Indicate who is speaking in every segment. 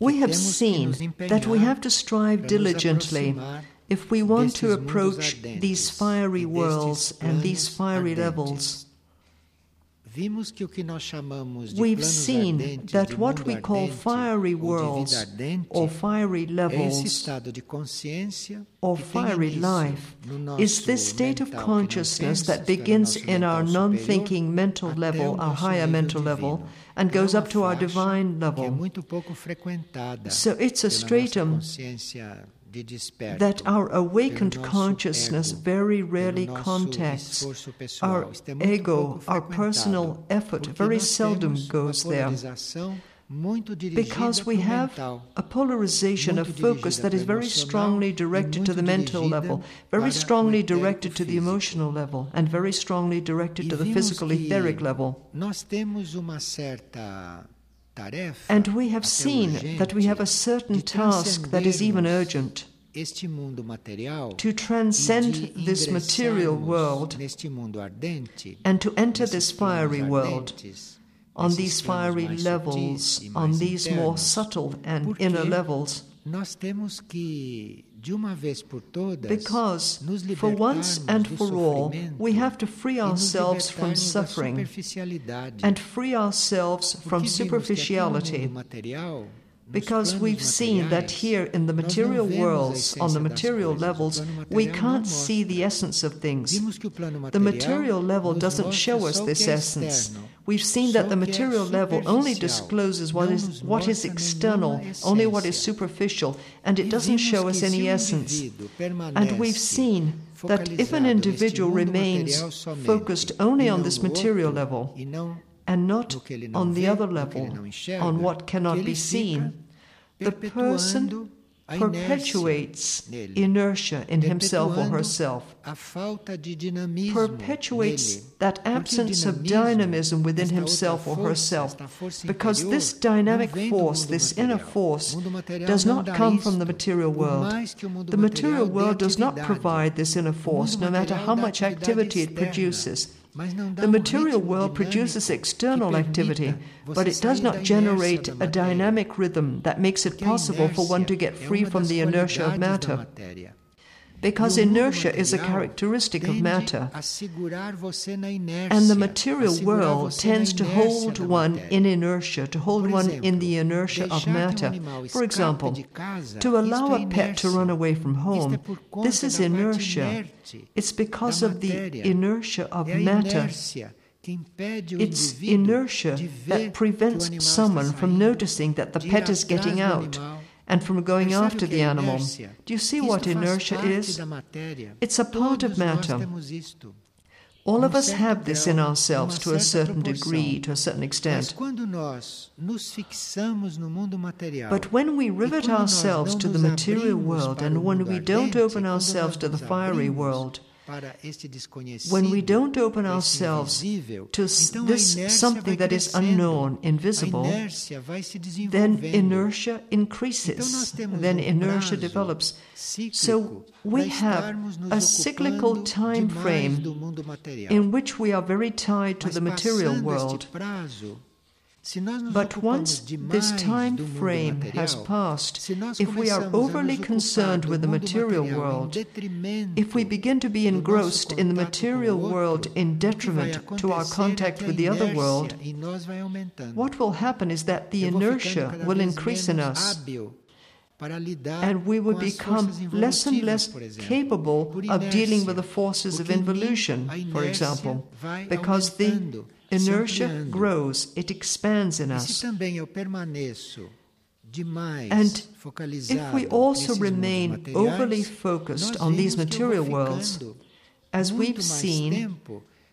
Speaker 1: We have seen that we have to strive diligently if we want to approach these fiery worlds and these fiery levels.
Speaker 2: Vimos que o que nós chamamos de
Speaker 1: We've seen that what we call fiery worlds or fiery levels or fiery life is this state of
Speaker 2: mental que não
Speaker 1: consciousness that begins in our non thinking mental level, our higher mental level, and goes up to our divine level.
Speaker 2: muito pouco frequentada
Speaker 1: So it's a stratum
Speaker 2: consciência de desperto,
Speaker 1: that our awakened consciousness very rarely contacts. Our
Speaker 2: Isto é muito
Speaker 1: ego, our personal effort, very seldom goes there.
Speaker 2: polarização muito dirigida
Speaker 1: Because we have a polarization, a focus that is very strongly directed to the mental level, very strongly directed to the emotional level, and very strongly directed to the physical etheric level.
Speaker 2: Nós temos uma certa tarefa
Speaker 1: And we have seen that we have a certain task that is even urgent.
Speaker 2: este mundo material
Speaker 1: to transcend this material world
Speaker 2: neste mundo ardente,
Speaker 1: and to enter this fiery world on these fiery levels, on these more subtle and inner levels.
Speaker 2: Nós temos que, de uma vez por todas,
Speaker 1: Because for once and for all, we have to free ourselves from suffering and free ourselves from
Speaker 2: Porque vimos que aqui no
Speaker 1: superficiality.
Speaker 2: mundo material, nos
Speaker 1: Because we've seen that here in the material worlds, on the material levels, we can't see the essence of things.
Speaker 2: Vimos que o plano
Speaker 1: The
Speaker 2: material
Speaker 1: level doesn't show us this essence. We've seen that the
Speaker 2: o que é
Speaker 1: material level only discloses what is what is external, only what is superficial, and it doesn't show us any essence. And we've seen that if an individual remains focused only on this material level and not
Speaker 2: no que ele não
Speaker 1: on the other
Speaker 2: no que ele
Speaker 1: level, on what cannot be seen, the person
Speaker 2: perpetuando a inércia
Speaker 1: perpetuates inertia in himself or herself,
Speaker 2: a falta de dinamismo
Speaker 1: perpetuates that absence of dynamism within himself or herself. Because this dynamic
Speaker 2: não vem do
Speaker 1: force, this inner force,
Speaker 2: O mundo material
Speaker 1: does not come from the material world.
Speaker 2: mais que o mundo
Speaker 1: The material world does not provide this inner force, no matter how much activity it produces.
Speaker 2: Mas não dá
Speaker 1: The
Speaker 2: um
Speaker 1: material world produces external activity, but it does not generate a dynamic rhythm that makes it possible for one to get free from the inertia of matter. Because inertia is a characteristic of matter.
Speaker 2: a segurar você na inércia,
Speaker 1: And the material world tends to hold one in inertia, to hold one in the inertia of
Speaker 2: um
Speaker 1: matter. For example, to allow a pet to run away from home, this is inertia. It's because of the inertia of matter.
Speaker 2: inércia que impede o
Speaker 1: It's inertia that prevents someone from noticing that the pet is getting out. And from going after the animal. Do you see what inertia is? It's a part of matter. All of us have this in ourselves to a certain degree, to a certain extent.
Speaker 2: quando nós nos fixamos no mundo material,
Speaker 1: But when we rivet ourselves to the material world and when we don't open ourselves to the fiery world,
Speaker 2: para este desconhecido,
Speaker 1: when we don't open ourselves to s-
Speaker 2: então a
Speaker 1: this something that is unknown, invisible,
Speaker 2: a inércia vai se
Speaker 1: then inertia increases, then
Speaker 2: um
Speaker 1: inertia develops. So we have a cyclical time frame
Speaker 2: do mundo material.
Speaker 1: in which we are very tied to the material world. But once this time frame has passed, if we are
Speaker 2: começamos a nos
Speaker 1: overly concerned with the material world, if we begin to be engrossed in the
Speaker 2: contato com o
Speaker 1: material world in
Speaker 2: o que vai
Speaker 1: detriment to our contact with the other world,
Speaker 2: em nós vai aumentando.
Speaker 1: what will happen is that the
Speaker 2: Eu vou ficando
Speaker 1: inertia will increase in us.
Speaker 2: hábil para lidar
Speaker 1: and we will become less and less capable of dealing with the forces of involution, for example, because the inertia grows, it expands in us.
Speaker 2: também eu permaneço demais
Speaker 1: And If we also remain overly focused on these
Speaker 2: vimos que eu
Speaker 1: material worlds, as we've seen,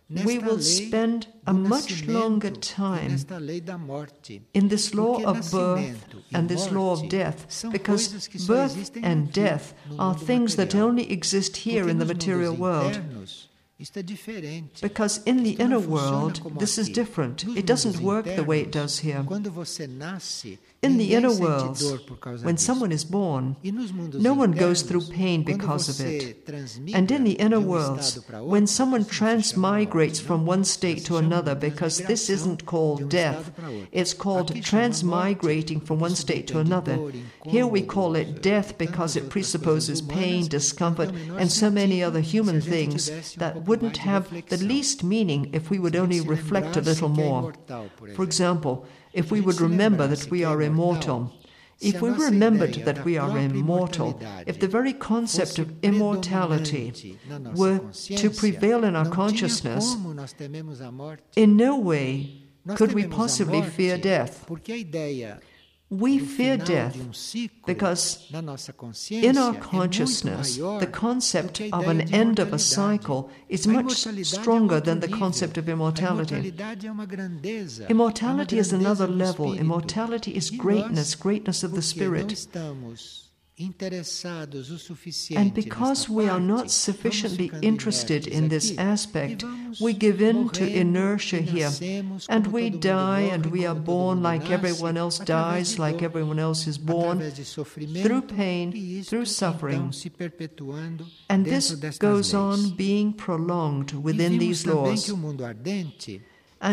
Speaker 1: we will spend a much longer time
Speaker 2: nesta lei da morte.
Speaker 1: in this law of birth and this law of death, because
Speaker 2: coisas que só
Speaker 1: birth and death are things that only exist here in the material world.
Speaker 2: Internos, isto é diferente.
Speaker 1: Because in the inner world, this is different. It doesn't work the way it does here.
Speaker 2: Quando você nasce,
Speaker 1: In the inner worlds,
Speaker 2: dor por causa
Speaker 1: when someone is born, no one goes through pain because of it. And in the inner
Speaker 2: um
Speaker 1: worlds,
Speaker 2: estado para outro,
Speaker 1: when someone
Speaker 2: isso não se chama
Speaker 1: transmigrates from one state to another, because this isn't called
Speaker 2: um
Speaker 1: death,
Speaker 2: estado para outro.
Speaker 1: it's called
Speaker 2: Aqui chama morte,
Speaker 1: transmigrating from one state to another. Here we call it death because it presupposes pain, discomfort, and so many other human things
Speaker 2: um
Speaker 1: that wouldn't have the least meaning if we would only reflect a little more. For example, if we would remember that we are immortal, if we remembered that we are immortal, if the very concept of immortality were to prevail in our consciousness, in no way could we possibly fear death.
Speaker 2: Porque a ideia
Speaker 1: We fear death
Speaker 2: um ciclo
Speaker 1: because
Speaker 2: na nossa consciência
Speaker 1: in our consciousness, the concept of an end of a cycle is much stronger than the concept of immortality.
Speaker 2: imortalidade é uma grandeza. é uma
Speaker 1: Immortality is another level. Immortality is greatness, greatness of the spirit.
Speaker 2: Estamos interessados o suficiente
Speaker 1: And because we are not sufficiently interested in this aspect, we give in to inertia here. And we die and we are born like everyone else dies, like everyone else is born.
Speaker 2: através de sofrimento,
Speaker 1: through pain, through suffering.
Speaker 2: então, se perpetuando
Speaker 1: And this goes on being prolonged within these laws.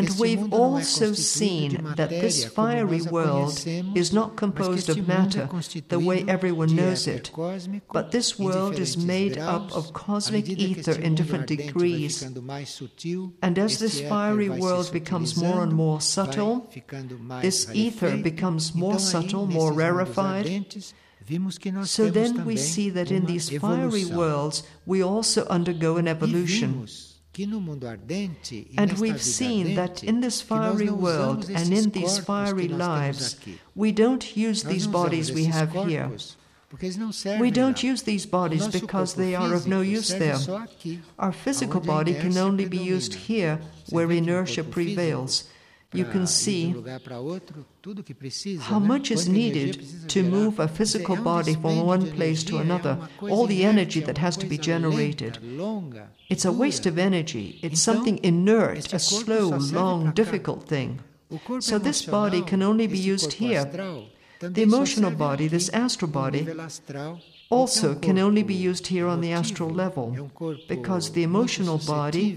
Speaker 2: Que o mundo ardente
Speaker 1: And we've
Speaker 2: mundo não é
Speaker 1: also seen that this fiery world is not composed of matter the way everyone knows it. But this world is made up of cosmic ether in different degrees.
Speaker 2: ficando mais sutil,
Speaker 1: And as this fiery world becomes more and more subtle, this ether becomes more subtle, more rarefied.
Speaker 2: ardentes, vimos que nós
Speaker 1: So then we see that in these fiery worlds we also undergo an evolution.
Speaker 2: Vimos que no mundo ardente
Speaker 1: And we've seen that in this fiery world and in these fiery
Speaker 2: que nós temos
Speaker 1: lives, we don't use these bodies we have here.
Speaker 2: corpos porque eles não servem
Speaker 1: We don't use these bodies because they are of no use there. Our physical body can only be used here where
Speaker 2: vê que o
Speaker 1: inertia prevails. You can
Speaker 2: um
Speaker 1: see
Speaker 2: lugar para outro, tudo que precisa,
Speaker 1: how much is needed to move a physical
Speaker 2: um
Speaker 1: body from one place to another. All the energy that has to be generated. It's a waste of energy. It's something inert, a slow, long, difficult thing. So this body can only be used here. The emotional body, this astral body, also
Speaker 2: um
Speaker 1: can only be used here on the astral level because the emotional body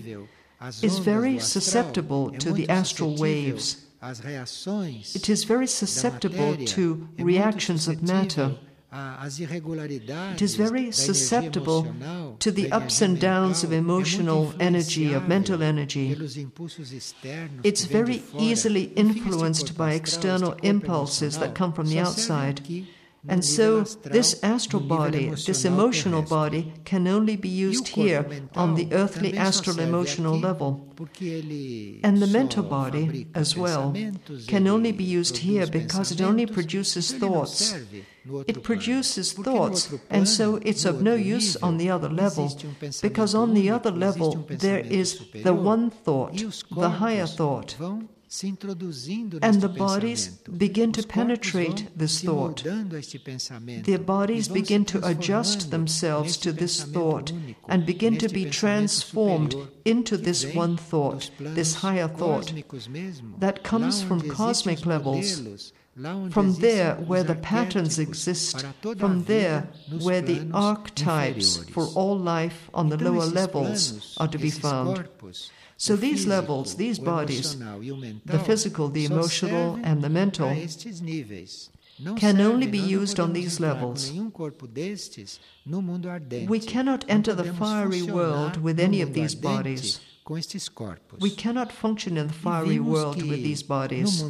Speaker 1: is very susceptible to the astral waves. It is very susceptible to reactions of matter.
Speaker 2: suscetível a- às irregularidades
Speaker 1: It is very susceptible to the ups and downs of
Speaker 2: mental, é muito
Speaker 1: emotional energy, of mental energy.
Speaker 2: pelos impulsos externos
Speaker 1: It's
Speaker 2: que vêm de
Speaker 1: very easily influenced by external impulses that come from the outside. And so, this astral body, this emotional body, can only be used here on the earthly astral emotional level. And the mental body, as well, can only be used here because it only produces
Speaker 2: então ele não
Speaker 1: thoughts.
Speaker 2: serve no outro
Speaker 1: It produces thoughts, and so it's of no use on the other level, because on the other level there is the one thought, the higher thought.
Speaker 2: Vão se introduzindo
Speaker 1: And the bodies begin to penetrate this thought.
Speaker 2: moldando a este pensamento,
Speaker 1: Their bodies begin to adjust themselves to this thought and begin to be transformed into this one thought, this higher thought, that comes from cosmic levels,
Speaker 2: modelos, lá onde
Speaker 1: from there where the patterns exist,
Speaker 2: para toda a
Speaker 1: from there where the archetypes for all life on the lower levels are to be found. So these levels, these bodies,
Speaker 2: emocional o mental,
Speaker 1: the physical, the emotional, and the mental,
Speaker 2: para estes níveis. Não
Speaker 1: can only be used on these levels.
Speaker 2: nenhum corpo destes no mundo ardente.
Speaker 1: We cannot enter the fiery world with any of these bodies.
Speaker 2: Com estes corpos.
Speaker 1: We cannot function in the fiery world with these bodies.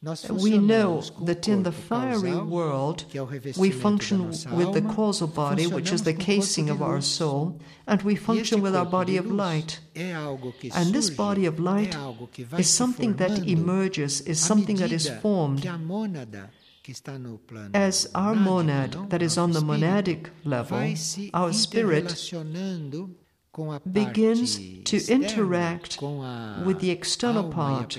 Speaker 2: Mundo ardente, nós
Speaker 1: We know
Speaker 2: funcionamos com o
Speaker 1: that in the fiery world,
Speaker 2: que é o
Speaker 1: we function with the causal body, which is the
Speaker 2: funcionamos com o corpo
Speaker 1: casing of our soul, and we function with our body of light.
Speaker 2: É algo que
Speaker 1: And this body of light
Speaker 2: é algo que vai
Speaker 1: is something that emerges, is something that is formed
Speaker 2: que a mônada que está no plano
Speaker 1: as our monad, that is on the monadic level, our spirit
Speaker 2: interrelacionando com a
Speaker 1: begins to interact with the external part,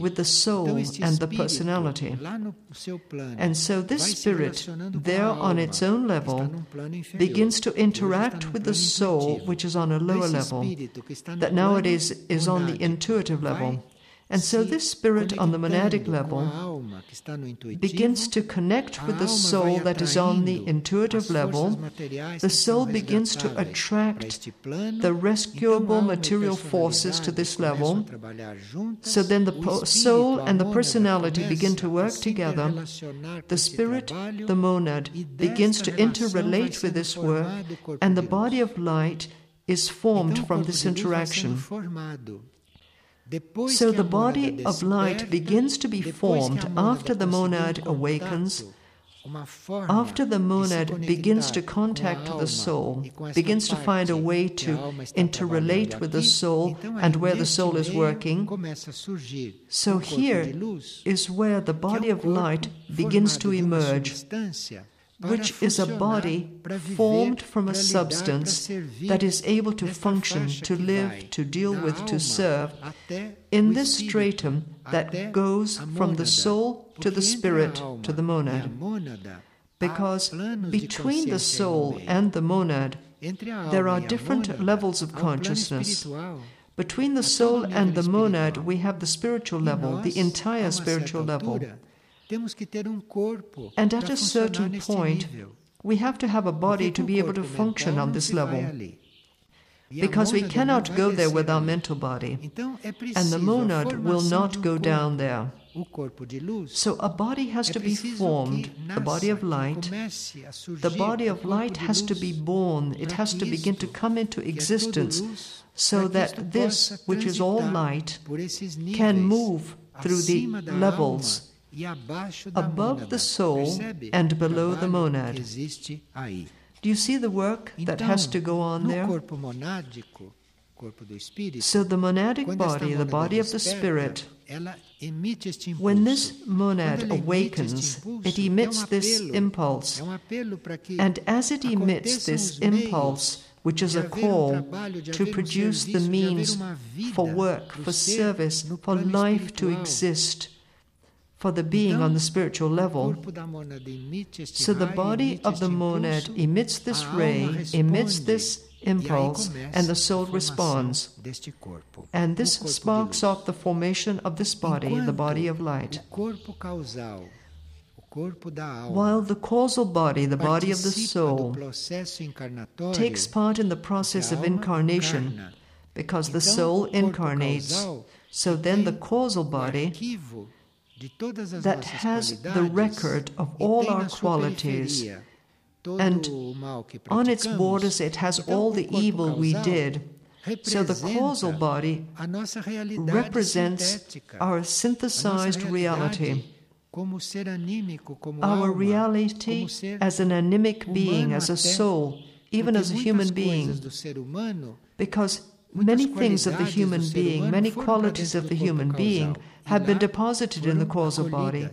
Speaker 1: with the soul and the personality.
Speaker 2: lá no seu plano,
Speaker 1: And so this spirit, there on its own level,
Speaker 2: num plano inferior,
Speaker 1: begins to
Speaker 2: que hoje está
Speaker 1: interact with the soul, which is on a lower level,
Speaker 2: espírito que está no
Speaker 1: that nowadays is on the intuitive level. And so this spirit on the monadic level
Speaker 2: a alma que está no intuitivo,
Speaker 1: begins to connect with the soul that is on the intuitive level. The soul begins to attract the rescuable material forces to this level.
Speaker 2: a trabalhar juntas,
Speaker 1: So then the soul and the personality begin to work together. The spirit, the monad, begins to interrelate with this work,
Speaker 2: formado o corpo
Speaker 1: and the body of light is formed from this
Speaker 2: de luz vai
Speaker 1: interaction.
Speaker 2: Sendo formado. Depois
Speaker 1: So the body of light begins to be
Speaker 2: depois que a
Speaker 1: formed after the
Speaker 2: um
Speaker 1: monad awakens, after the monad begins to
Speaker 2: conectar com a
Speaker 1: contact the soul, begins to find a way to interrelate with the soul and where the soul is working.
Speaker 2: começa a surgir
Speaker 1: So
Speaker 2: um
Speaker 1: here is where the body
Speaker 2: um
Speaker 1: of light begins to
Speaker 2: formado de uma
Speaker 1: emerge, which is a body formed from a
Speaker 2: para lidar, para
Speaker 1: substance that is able to function, to live, to deal with, to serve, in this stratum that goes from the soul to the spirit to the monad. Because between the
Speaker 2: consciência aí no
Speaker 1: soul and the monad, there are different levels of
Speaker 2: plano
Speaker 1: consciousness. between the soul and the monad, we have the spiritual level, the entire spiritual level.
Speaker 2: Altura, temos que ter um
Speaker 1: And at a certain point, we have to have a body to be able to function on this level. Because we cannot go there with our mental body, and the monad will not go down there.
Speaker 2: O corpo de luz.
Speaker 1: So a body has to be formed, the body of light.
Speaker 2: comece a surgir
Speaker 1: The body of light has to be born, it has to begin to come into
Speaker 2: que é tudo
Speaker 1: existence, so that this, which is all light,
Speaker 2: por esses níveis,
Speaker 1: can move through the levels
Speaker 2: alma abaixo da
Speaker 1: above the soul and below the monad.
Speaker 2: que existe aí.
Speaker 1: Do you see the work that has to go on there?
Speaker 2: corpo monádico, corpo do espírito,
Speaker 1: So the monadic body, the body of the spirit,
Speaker 2: ela emite este impulso.
Speaker 1: when this monad awakens, it
Speaker 2: um
Speaker 1: emits this impulse.
Speaker 2: Um apelo para que
Speaker 1: And as it emits this impulse, which is a
Speaker 2: um
Speaker 1: call to produce the
Speaker 2: serviço, de haver
Speaker 1: means for work, for service, for life to exist, for the being on the spiritual level.
Speaker 2: corpo da mônada emite este
Speaker 1: So the body of the monad emits this ray, emits this impulse, and the soul responds. And this sparks off the formation of this body, the body of light.
Speaker 2: O corpo causal, o corpo da alma,
Speaker 1: While the causal body, the body of the soul, takes part in the process of incarnation, because the soul incarnates. So then the causal body that has the record of all our qualities, and
Speaker 2: o mal que
Speaker 1: on its borders it has all the evil we did. So the causal body
Speaker 2: a nossa realidade
Speaker 1: represents our synthesized reality,
Speaker 2: realidade como ser anímico, como
Speaker 1: our reality as an animic being, as a soul, even as a human being,
Speaker 2: do ser humano
Speaker 1: because many things of the human being, many qualities of the human being have been deposited in the causal body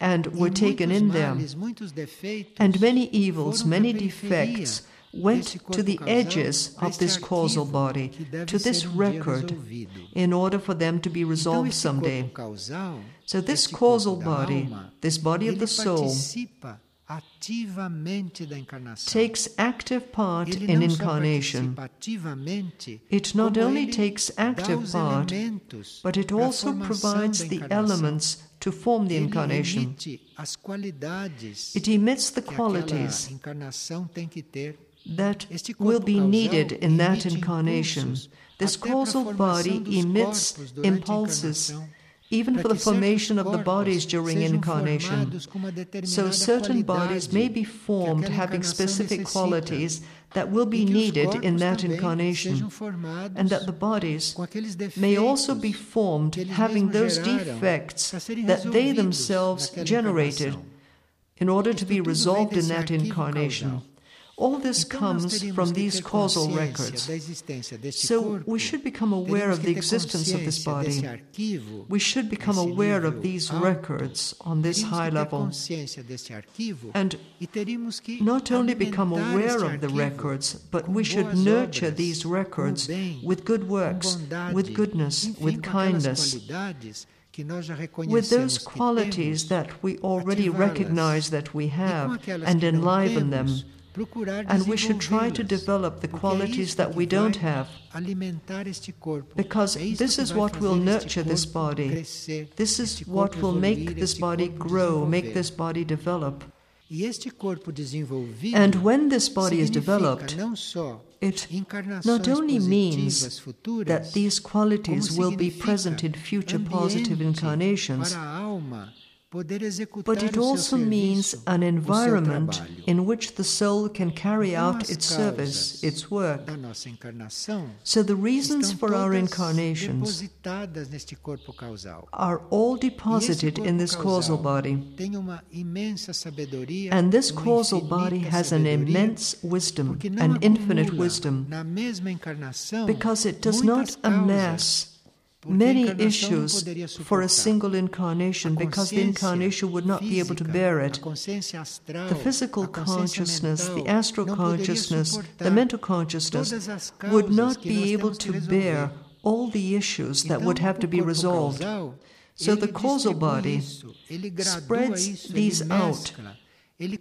Speaker 1: and were taken in there.
Speaker 2: males, muitos defeitos
Speaker 1: And many evils, many
Speaker 2: para a periferia
Speaker 1: defects went to the edges of this causal body, to this
Speaker 2: um
Speaker 1: record, in order for them to be resolved someday. So this causal body, this body of the soul,
Speaker 2: ativamente da encarnação.
Speaker 1: takes active part
Speaker 2: ele
Speaker 1: in incarnation. It not only takes active part, but it also provides the elements to form the incarnation. It emits the qualities
Speaker 2: tem que ter.
Speaker 1: that will be needed in that incarnation. This
Speaker 2: até para a
Speaker 1: causal body emits
Speaker 2: corpos durante a
Speaker 1: impulses even for the formation of the bodies during incarnation.
Speaker 2: formados com uma
Speaker 1: So certain bodies may be formed having specific qualities that will be needed in that incarnation, and that the bodies
Speaker 2: com aqueles defeitos
Speaker 1: may also be formed having those defects that they themselves generated in order to be resolved in that incarnation. All this comes from these causal records.
Speaker 2: da existência deste
Speaker 1: So we should become aware of the existence of this body. We should become aware of these records on this high level.
Speaker 2: consciência desse arquivo
Speaker 1: And not only become aware of the records, but we should nurture these records
Speaker 2: com o bem,
Speaker 1: with good works, with goodness, with kindness,
Speaker 2: qualidades que nós já
Speaker 1: with those qualities that we already recognize that we have and enliven them. And we should try to develop the qualities that we don't have.
Speaker 2: alimentar este corpo.
Speaker 1: Because this is what will nurture this body. This is what will make this body grow, make this body develop.
Speaker 2: Este corpo desenvolvido
Speaker 1: And when this body is developed, it not only means that these qualities will be present in future positive incarnations,
Speaker 2: para a alma poder executar
Speaker 1: but it also means an environment in which the soul can carry out its service, its work.
Speaker 2: da nossa encarnação
Speaker 1: So the reasons for our incarnations
Speaker 2: depositadas neste corpo causal.
Speaker 1: are all deposited in this causal body.
Speaker 2: tem uma imensa sabedoria,
Speaker 1: And this causal body has an immense wisdom, an infinite wisdom,
Speaker 2: na mesma encarnação
Speaker 1: because it does not amass many issues for a single incarnation, because the incarnation would not be able to bear it. The physical consciousness, the astral consciousness, the mental consciousness would not be able to bear all the issues that would have to be resolved. So the causal body
Speaker 2: isso, ele gradua
Speaker 1: spreads these out,
Speaker 2: ele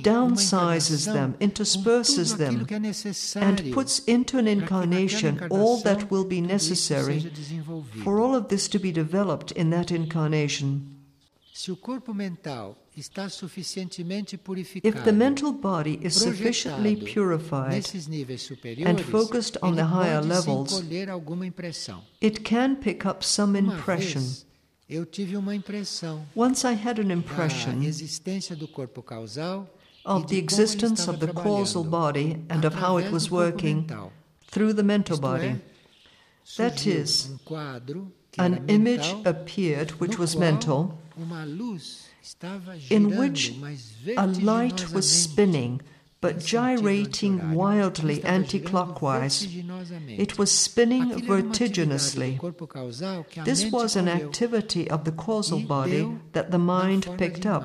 Speaker 1: downsizes them, intersperses
Speaker 2: com tudo aquilo
Speaker 1: them,
Speaker 2: que é necessário
Speaker 1: and puts into an
Speaker 2: para que naquela
Speaker 1: incarnation all that will be necessary for all of this to be developed in that incarnation.
Speaker 2: Se o corpo mental está suficientemente purificado,
Speaker 1: If the mental body is sufficiently purified,
Speaker 2: and
Speaker 1: focused on the higher levels,
Speaker 2: sim colher alguma impressão.
Speaker 1: it can pick up some impression.
Speaker 2: Eu tive uma impressão
Speaker 1: Once I had an
Speaker 2: da
Speaker 1: impression
Speaker 2: existência do corpo causal
Speaker 1: of the
Speaker 2: de como ele
Speaker 1: existence of the causal body and of how it was working through the mental body. That is,
Speaker 2: um quadro que era
Speaker 1: An image appeared which was mental,
Speaker 2: uma luz estava
Speaker 1: in which a light was spinning, but gyrating wildly anti-clockwise. It was spinning
Speaker 2: Aquilo era uma atividade
Speaker 1: vertiginously.
Speaker 2: do corpo causal que a
Speaker 1: This was an activity of the causal body that the mind picked up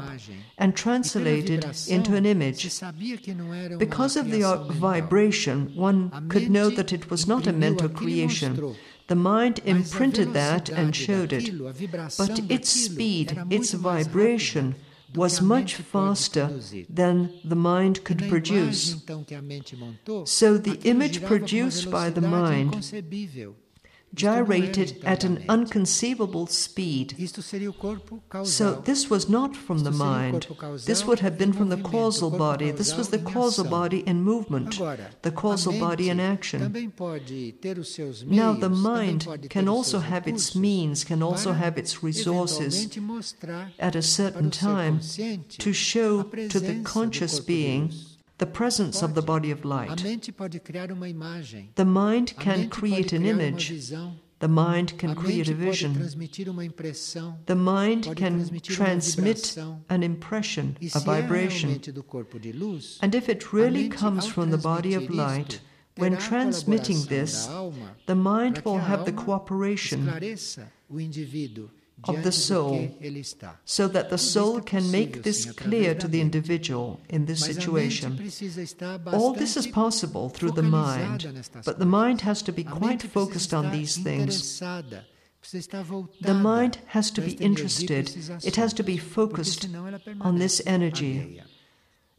Speaker 1: and translated into an image.
Speaker 2: sabia que não era uma
Speaker 1: Because of the vibration, one could know that it was not a mental creation. The mind imprinted that and showed it.
Speaker 2: daquilo, a vibração
Speaker 1: But its speed, its vibration, was much faster than the mind could produce.
Speaker 2: imagem, então, que a mente montou,
Speaker 1: So the image
Speaker 2: girava com uma
Speaker 1: produced by the mind
Speaker 2: inconcebível. Isto não era,
Speaker 1: gyrated at an unconceivable speed.
Speaker 2: Isto seria o corpo
Speaker 1: So this was not from the
Speaker 2: Isto seria o
Speaker 1: mind. This would have been from the causal body. This was the
Speaker 2: causal em
Speaker 1: causal
Speaker 2: ação.
Speaker 1: body in movement, the causal body in action.
Speaker 2: também pode ter os seus meios,
Speaker 1: Now, the mind can also have its means, can also have its resources at a certain time to show to the conscious being. The presence of the body of light.
Speaker 2: mente pode criar uma imagem.
Speaker 1: The mind can create an image. The mind can create a vision.
Speaker 2: transmitir uma impressão.
Speaker 1: The mind can transmit an impression, a vibration.
Speaker 2: realmente do corpo de luz,
Speaker 1: And if it really comes from the body of light, when transmitting this, the mind will have the cooperation
Speaker 2: esclareça o indivíduo
Speaker 1: of the soul
Speaker 2: que ele está.
Speaker 1: so that the soul can make this clear to the individual in this
Speaker 2: Mas a mente
Speaker 1: situation. All this is possible through the mind, but the mind has to be quite focused on these things.
Speaker 2: interessada, precisa estar voltada
Speaker 1: The mind has to be interested, it has to be focused on this energy.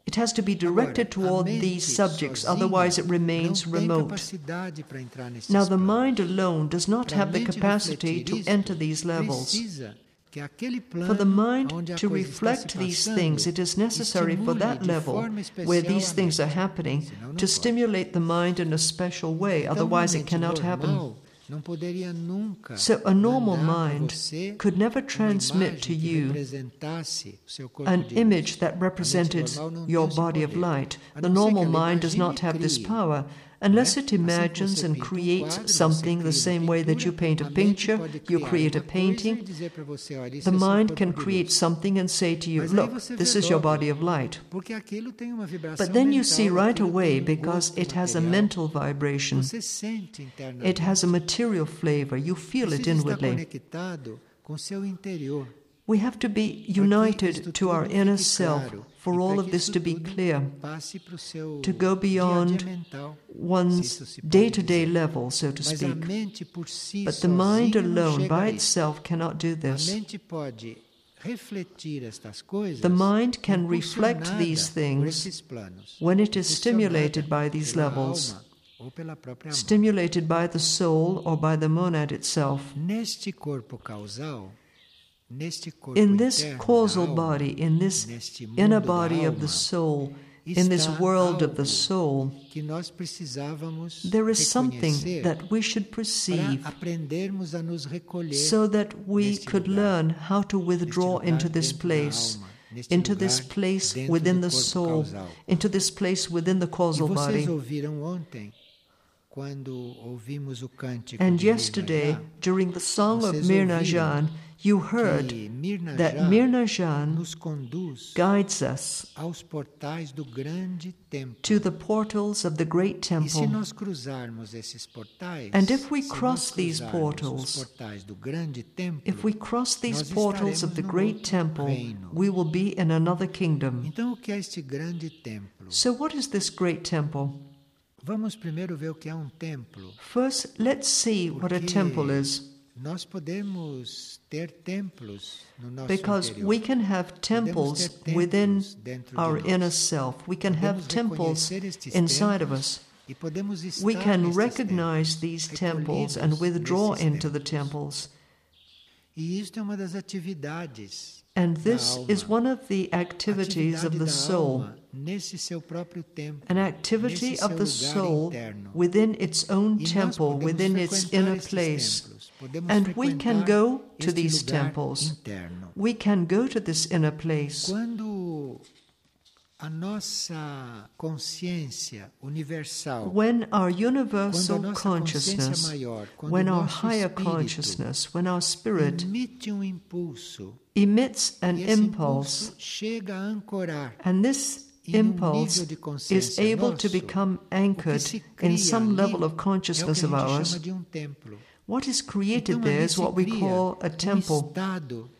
Speaker 1: It has to be directed toward these subjects, otherwise it remains remote.
Speaker 2: capacidade para entrar nesses
Speaker 1: Now, the mind alone does not have the capacity to enter these levels.
Speaker 2: precisa que aquele plano
Speaker 1: For the mind to reflect these things, it is necessary for that level where these things are happening to stimulate the mind in a special way, otherwise it cannot happen.
Speaker 2: Normal não poderia nunca
Speaker 1: So, a normal mind could never transmit to you
Speaker 2: representasse o seu corpo
Speaker 1: an image that represented
Speaker 2: normal não tem
Speaker 1: your body of light. The
Speaker 2: não ser que
Speaker 1: normal mind does not have this power. Unless it imagines and
Speaker 2: como você pinta
Speaker 1: creates something the same way that you paint a picture, you create a painting.
Speaker 2: dizer para você, "Olha, esse
Speaker 1: The mind can create something and say to you, Look, this is your body of light.
Speaker 2: Porque aquilo tem uma vibração
Speaker 1: But then you see right away
Speaker 2: um
Speaker 1: because it has a mental vibration.
Speaker 2: Você sente internamente.
Speaker 1: It has a material flavor. You feel it inwardly.
Speaker 2: Conectado com seu interior.
Speaker 1: We have to be united to our inner self for all of this to be clear.
Speaker 2: Passe para o seu
Speaker 1: To go beyond. One's
Speaker 2: isso se pode
Speaker 1: day to day level, so to speak.
Speaker 2: mente por si
Speaker 1: But the mind alone, by itself, cannot do this.
Speaker 2: mente pode refletir estas coisas,
Speaker 1: The mind can reflect these things when it is stimulated by these levels,
Speaker 2: alma ou pela própria alma.
Speaker 1: stimulated by the soul or by the monad itself. In this causal body, in this inner body of the soul, in this world of the soul,
Speaker 2: que nós precisávamos
Speaker 1: there is something that we should perceive
Speaker 2: para aprendermos a nos recolher
Speaker 1: so that we could learn how to withdraw into this place, into this place within the soul, into this place within the causal body. And yesterday, during the song of Mirna Jan, you heard that Mirna Jan guides us
Speaker 2: aos portais do grande templo.
Speaker 1: to the portals of the great temple.
Speaker 2: nós cruzarmos esses portais,
Speaker 1: And if we cross these portals,
Speaker 2: os portais do grande templo,
Speaker 1: If we cross these portals of the great temple, we will be in another kingdom.
Speaker 2: então o que é este grande templo?
Speaker 1: So, what is this great temple?
Speaker 2: Vamos primeiro ver o que é um templo.
Speaker 1: First, let's see what a temple is.
Speaker 2: Nós podemos ter templos no nosso
Speaker 1: Because
Speaker 2: interior.
Speaker 1: we can have temples within our inner self. We can have temples inside of us.
Speaker 2: E podemos estar
Speaker 1: We can recognize these temples and withdraw into the temples.
Speaker 2: E isto é uma das atividades
Speaker 1: And this is one of the activities of the soul.
Speaker 2: alma nesse seu próprio templo,
Speaker 1: an activity of the soul within its own temple, within its inner place. And we can go to these temples. We can go to this inner place.
Speaker 2: A nossa consciência universal,
Speaker 1: When our
Speaker 2: quando a
Speaker 1: universal consciousness,
Speaker 2: maior, quando
Speaker 1: when our higher consciousness, when our spirit
Speaker 2: emite um impulso,
Speaker 1: emits an impulse,
Speaker 2: chega a ancorar
Speaker 1: and this
Speaker 2: um
Speaker 1: impulse is able to become anchored in some level of
Speaker 2: é o que
Speaker 1: consciousness of ours.
Speaker 2: um.
Speaker 1: What is created
Speaker 2: Então,
Speaker 1: there is what we call a
Speaker 2: um
Speaker 1: temple.
Speaker 2: estado,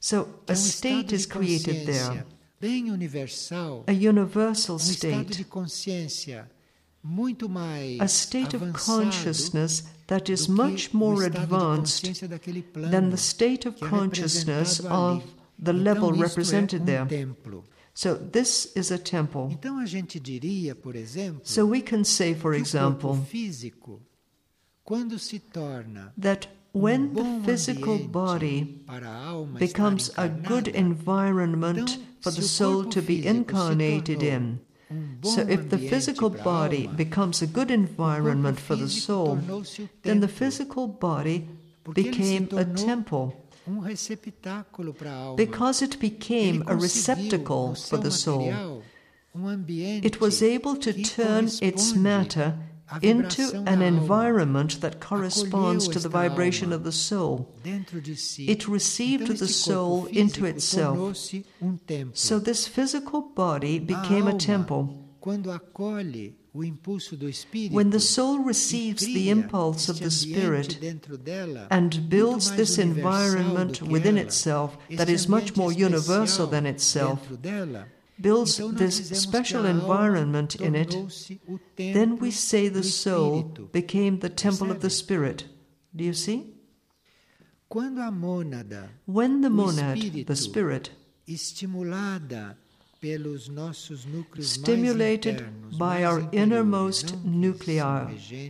Speaker 1: So
Speaker 2: é
Speaker 1: a state is created there,
Speaker 2: bem universal,
Speaker 1: a universal
Speaker 2: um estado de
Speaker 1: state,
Speaker 2: consciência muito mais
Speaker 1: a state of consciousness that is much more advanced
Speaker 2: consciência daquele plano
Speaker 1: than the state of
Speaker 2: é
Speaker 1: consciousness of the
Speaker 2: Então,
Speaker 1: level represented
Speaker 2: é um
Speaker 1: there.
Speaker 2: templo.
Speaker 1: So this is a temple.
Speaker 2: Então a gente diria, por exemplo,
Speaker 1: So we can say, for example,
Speaker 2: físico, quando se torna
Speaker 1: that
Speaker 2: um
Speaker 1: when the physical body
Speaker 2: para a alma
Speaker 1: becomes a good environment
Speaker 2: então,
Speaker 1: for the soul to be incarnated in. So if the physical body becomes a good environment for the soul, then the physical body
Speaker 2: porque ele se
Speaker 1: became a temple
Speaker 2: receptáculo para a alma.
Speaker 1: because it became a receptacle for the soul. It was able to turn its matter into an environment that corresponds to the vibration of the soul.
Speaker 2: dentro de si.
Speaker 1: It received the soul into itself.
Speaker 2: um.
Speaker 1: So this physical body became a temple.
Speaker 2: quando acolhe o impulso do espírito,
Speaker 1: When the soul receives the impulse of the Spirit and builds this environment within itself that is much more universal than itself, builds this special
Speaker 2: que a alma
Speaker 1: environment in it, then we say the soul became the temple of the Spirit. Do you see?
Speaker 2: Quando a mônada,
Speaker 1: When the monad, the spirit,
Speaker 2: estimulada pelos nossos núcleos
Speaker 1: stimulated by our innermost nuclei,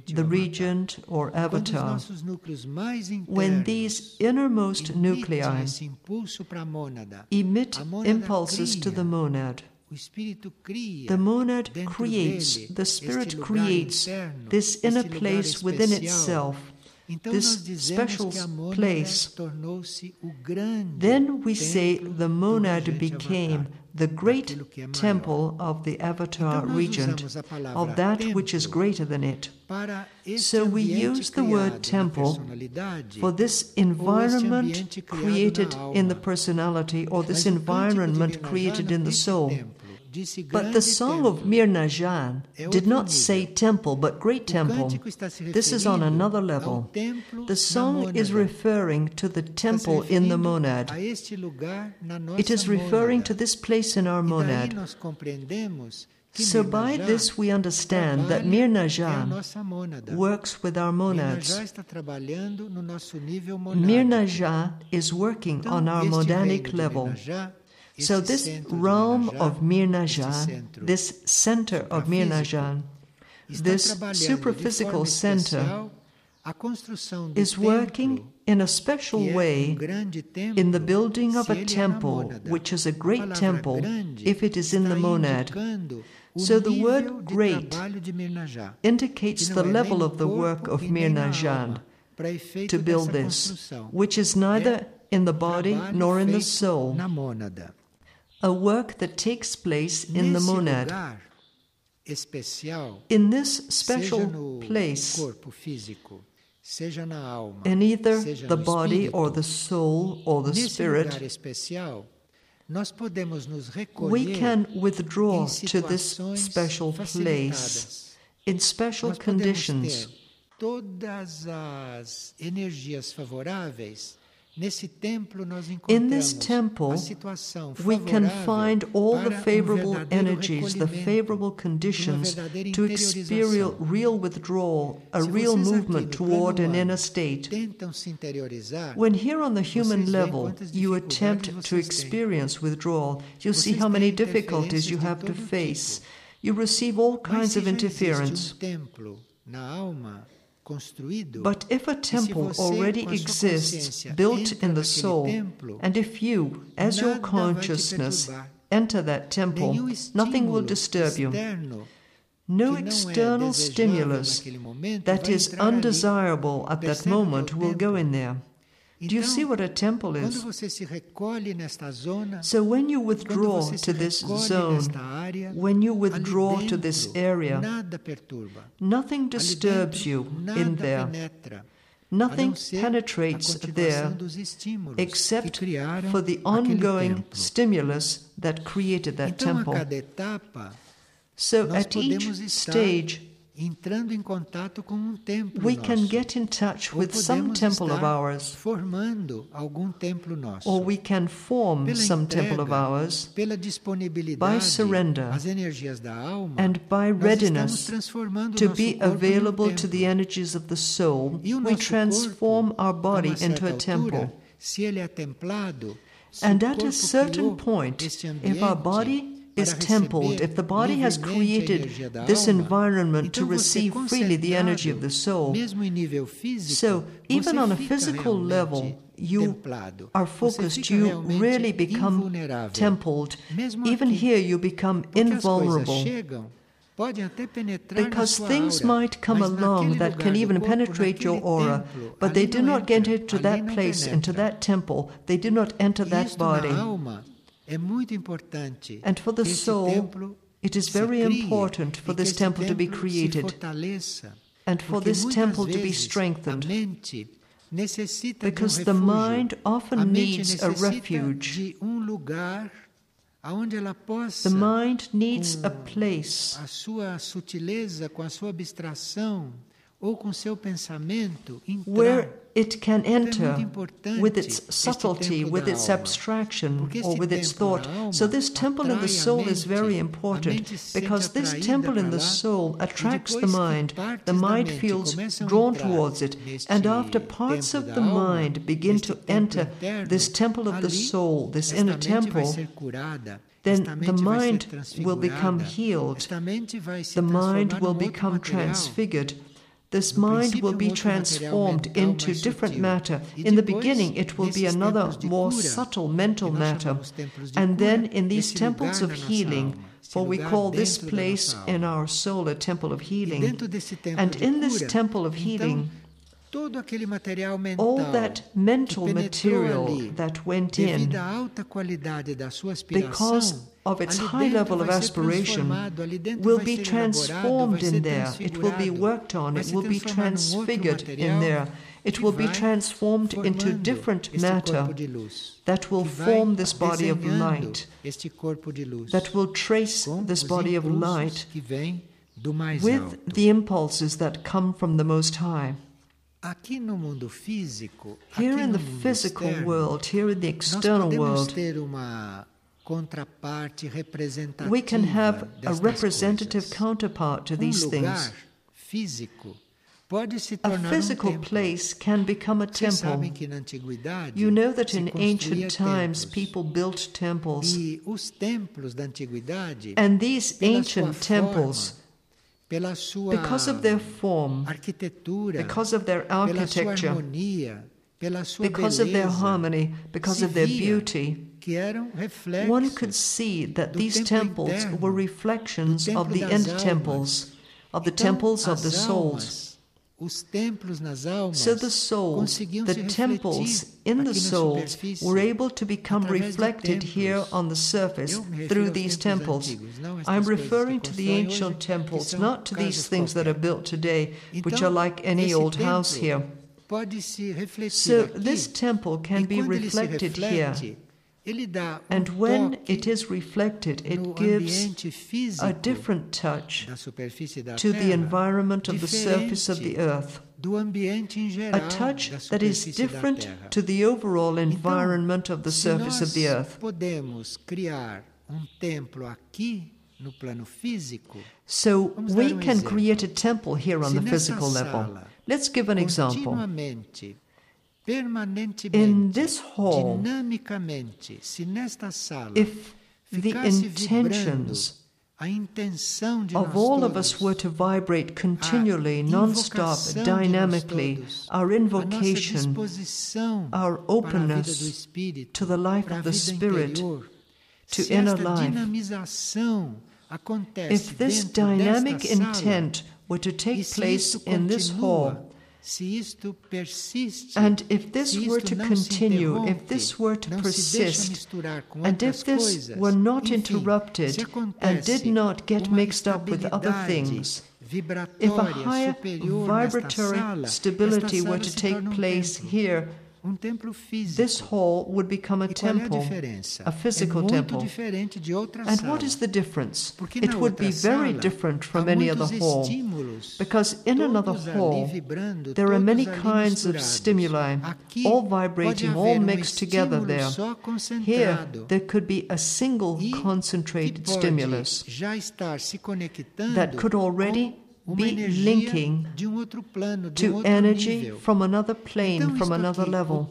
Speaker 1: the regent or avatar,
Speaker 2: nossos núcleos mais
Speaker 1: when these innermost nuclei
Speaker 2: esse impulso para a mônada,
Speaker 1: emit impulses to the monad,
Speaker 2: o espírito cria
Speaker 1: the monad creates, the spirit creates this inner place within itself. This special
Speaker 2: que a mônada
Speaker 1: place.
Speaker 2: tornou-se o grande
Speaker 1: Then we say the monad became the great
Speaker 2: daquilo que é maior.
Speaker 1: temple of the avatar regent,
Speaker 2: usamos a palavra
Speaker 1: of that which is greater than it. So we use the word temple For this environment created in the personality or this
Speaker 2: Mas o cântico de
Speaker 1: environment created in the soul. But the song of
Speaker 2: templo.
Speaker 1: Mirna Jan did not say temple, but great temple.
Speaker 2: cântico está se
Speaker 1: This is on another
Speaker 2: um
Speaker 1: level. The song is referring to the temple in the monad.
Speaker 2: A este lugar na nossa
Speaker 1: It is referring to this place in our monad.
Speaker 2: nós compreendemos que
Speaker 1: So by this we understand that
Speaker 2: trabalha
Speaker 1: Mirna
Speaker 2: é a
Speaker 1: Jan
Speaker 2: nossa mônada.
Speaker 1: works with our monads.
Speaker 2: Já está trabalhando no nosso nível monádico.
Speaker 1: Mirna Jan is working on our
Speaker 2: monadic
Speaker 1: level. So this realm of Mirna
Speaker 2: este
Speaker 1: this center of Mirna
Speaker 2: suprafísico,
Speaker 1: this
Speaker 2: de
Speaker 1: center
Speaker 2: especial a construção do
Speaker 1: is working in a special way in the building of a
Speaker 2: ele é na
Speaker 1: temple, which is a great temple if it is in the monad, So the word great
Speaker 2: trabalho de Mirna Já,
Speaker 1: indicates the
Speaker 2: não é nem
Speaker 1: level of the work of
Speaker 2: nem na
Speaker 1: Mirna Jan
Speaker 2: alma, para efeito
Speaker 1: to build this, which is neither in the body nor in the soul. A work that takes place in the monad. In this special place,
Speaker 2: corpo físico, seja na alma,
Speaker 1: in either the body or the soul or the spirit,
Speaker 2: lugar especial, nós podemos nos
Speaker 1: we can withdraw to this special place in special conditions.
Speaker 2: todas as energias favoráveis. Nesse templo nós
Speaker 1: In this temple, We can find all the
Speaker 2: um
Speaker 1: favorable energies, the favorable conditions to experience real withdrawal, a real movement toward an inner state.
Speaker 2: tentam se interiorizar,
Speaker 1: When here on the human level you attempt to experience withdrawal, you see how many difficulties you have to face. You receive all kinds of
Speaker 2: existe
Speaker 1: interference.
Speaker 2: Templo na alma construído,
Speaker 1: But if a temple already
Speaker 2: com a sua
Speaker 1: exists, built in the soul, and if you, as your
Speaker 2: nada vai te
Speaker 1: consciousness, enter that temple, nothing will disturb you. No
Speaker 2: que não é
Speaker 1: external stimulus that is undesirable at that moment
Speaker 2: que é o
Speaker 1: will go in there. Do you
Speaker 2: Então,
Speaker 1: see what a temple is?
Speaker 2: você se recolhe nesta zona,
Speaker 1: So when you withdraw to this zone,
Speaker 2: área,
Speaker 1: when you withdraw to this area, nothing disturbs
Speaker 2: dentro,
Speaker 1: you in there.
Speaker 2: penetra,
Speaker 1: Nothing penetrates there except for the ongoing stimulus that created that
Speaker 2: Então,
Speaker 1: temple.
Speaker 2: etapa,
Speaker 1: So at each stage,
Speaker 2: entrando em contato com um templo
Speaker 1: we
Speaker 2: nosso.
Speaker 1: can get in touch
Speaker 2: Ou
Speaker 1: with some temple of ours,
Speaker 2: formando algum templo nosso.
Speaker 1: or we can form
Speaker 2: pela
Speaker 1: some
Speaker 2: entrega,
Speaker 1: temple of ours,
Speaker 2: pela disponibilidade
Speaker 1: by surrender,
Speaker 2: às energias da alma,
Speaker 1: and by readiness to be available to the energies of the soul, we transform
Speaker 2: corpo,
Speaker 1: our body into a temple.
Speaker 2: altura, se ele é templado,
Speaker 1: And at a certain point, if our body is templed, if the body has created this environment to receive freely the energy of the soul,
Speaker 2: mesmo em nível físico,
Speaker 1: So, even on a physical level, you are focused, you really become templed. Even here, you become
Speaker 2: porque as coisas
Speaker 1: invulnerable.
Speaker 2: chegam, podem até penetrar na
Speaker 1: Because things might come along that can even penetrate your aura, but they do not get into that place, into that temple. They do not enter that body.
Speaker 2: Na alma é muito importante.
Speaker 1: And for the soul, It is very important for this temple to be created and for this temple to be strengthened.
Speaker 2: Necessita
Speaker 1: Because the
Speaker 2: um
Speaker 1: mind often needs a refuge.
Speaker 2: um lugar aonde ela possa
Speaker 1: The mind needs a place
Speaker 2: a sua sutileza, com a sua abstração ou com seu pensamento entrar.
Speaker 1: where it can enter with its subtlety, with its abstraction, or with its thought. So, this temple in the soul is very important
Speaker 2: mente se sente
Speaker 1: because this temple in the soul attracts the mind. The mind feels drawn towards it, and after parts of the mind begin to enter this temple of the soul, this inner temple, then the
Speaker 2: mente vai ser
Speaker 1: mind will become healed.
Speaker 2: esta mente vai se
Speaker 1: the mind will become transfigured. This mind will be transformed into different matter. In the beginning, it will be another more subtle mental matter.
Speaker 2: chamamos templos de
Speaker 1: And then in these temples of healing, for we call this place in our soul a temple of healing.
Speaker 2: dentro desse templo
Speaker 1: And in this temple of healing,
Speaker 2: todo aquele material mental
Speaker 1: all that mental material
Speaker 2: ali,
Speaker 1: that went in,
Speaker 2: devido à alta qualidade da sua aspiração,
Speaker 1: because of its high level of aspiration,
Speaker 2: transformado, ali dentro
Speaker 1: will be
Speaker 2: ser elaborado, vai
Speaker 1: transformed in there. It will be worked on. It will be
Speaker 2: transformar num outro
Speaker 1: transfigured in there. It will be transformed into different matter
Speaker 2: corpo de luz,
Speaker 1: that will form this body of light,
Speaker 2: este corpo de luz,
Speaker 1: that will trace this body of light
Speaker 2: que vem do mais
Speaker 1: with the impulses that come from the Most High.
Speaker 2: Aqui no mundo físico,
Speaker 1: Here
Speaker 2: aqui
Speaker 1: in
Speaker 2: no
Speaker 1: the physical world, here in the external world,
Speaker 2: ter uma contraparte representativa
Speaker 1: We can have a representative counterpart to
Speaker 2: Um
Speaker 1: these things.
Speaker 2: físico pode se
Speaker 1: A physical
Speaker 2: um
Speaker 1: place can become a temple. You know that in ancient times people built temples,
Speaker 2: E os da
Speaker 1: and these ancient temples,
Speaker 2: forma, pela sua
Speaker 1: because of their form, because of their architecture,
Speaker 2: harmonia,
Speaker 1: because of their harmony, because of their beauty,
Speaker 2: que eram reflexos
Speaker 1: one could see that these temples were reflections of the end temples, of the temples of the souls. So the souls,
Speaker 2: conseguiam
Speaker 1: the temples in the souls, were able to become reflected here on the surface
Speaker 2: Eu me refiro
Speaker 1: through these temples. I'm referring to the ancient temples, not to these things that are built today, which are like any old house here. So this temple can be reflected here.
Speaker 2: Reflete, ele dá um
Speaker 1: And when it is reflected, it gives a different touch
Speaker 2: da superfície da
Speaker 1: to the environment of the surface of the earth.
Speaker 2: do ambiente em geral
Speaker 1: A touch that is different to the overall environment of the surface of the earth.
Speaker 2: um templo aqui no plano físico,
Speaker 1: So we
Speaker 2: um
Speaker 1: can create a temple here on the physical level. Let's give an example. In this hall,
Speaker 2: dinamicamente, se nesta sala
Speaker 1: If the intentions
Speaker 2: a de
Speaker 1: of all of us were to vibrate continually, non-stop,
Speaker 2: invocação de nós
Speaker 1: dynamically, our invocation our
Speaker 2: para a vida do
Speaker 1: openness to the life of the Spirit, to inner life. if this dynamic intent were to take place in this hall,
Speaker 2: se isto persiste,
Speaker 1: and if this were to continue, if this were to
Speaker 2: não se deixa
Speaker 1: persist, and if this were not interrupted and did not get mixed up with other things, if a higher vibratory stability were to take
Speaker 2: um
Speaker 1: place here,
Speaker 2: um templo físico.
Speaker 1: this hall would become a
Speaker 2: E a
Speaker 1: temple,
Speaker 2: diferença?
Speaker 1: a physical
Speaker 2: é
Speaker 1: temple. And
Speaker 2: sala.
Speaker 1: what is the difference?
Speaker 2: Porque
Speaker 1: It would be very
Speaker 2: sala,
Speaker 1: different from any other hall. Because in another hall,
Speaker 2: vibrando,
Speaker 1: there are many kinds of stimuli,
Speaker 2: Aqui
Speaker 1: all vibrating, all
Speaker 2: um
Speaker 1: mixed together there. Here, there could be a single concentrated stimulus
Speaker 2: já estar se conectando
Speaker 1: that could already be linking
Speaker 2: um de um
Speaker 1: to energy from another plane, from another level.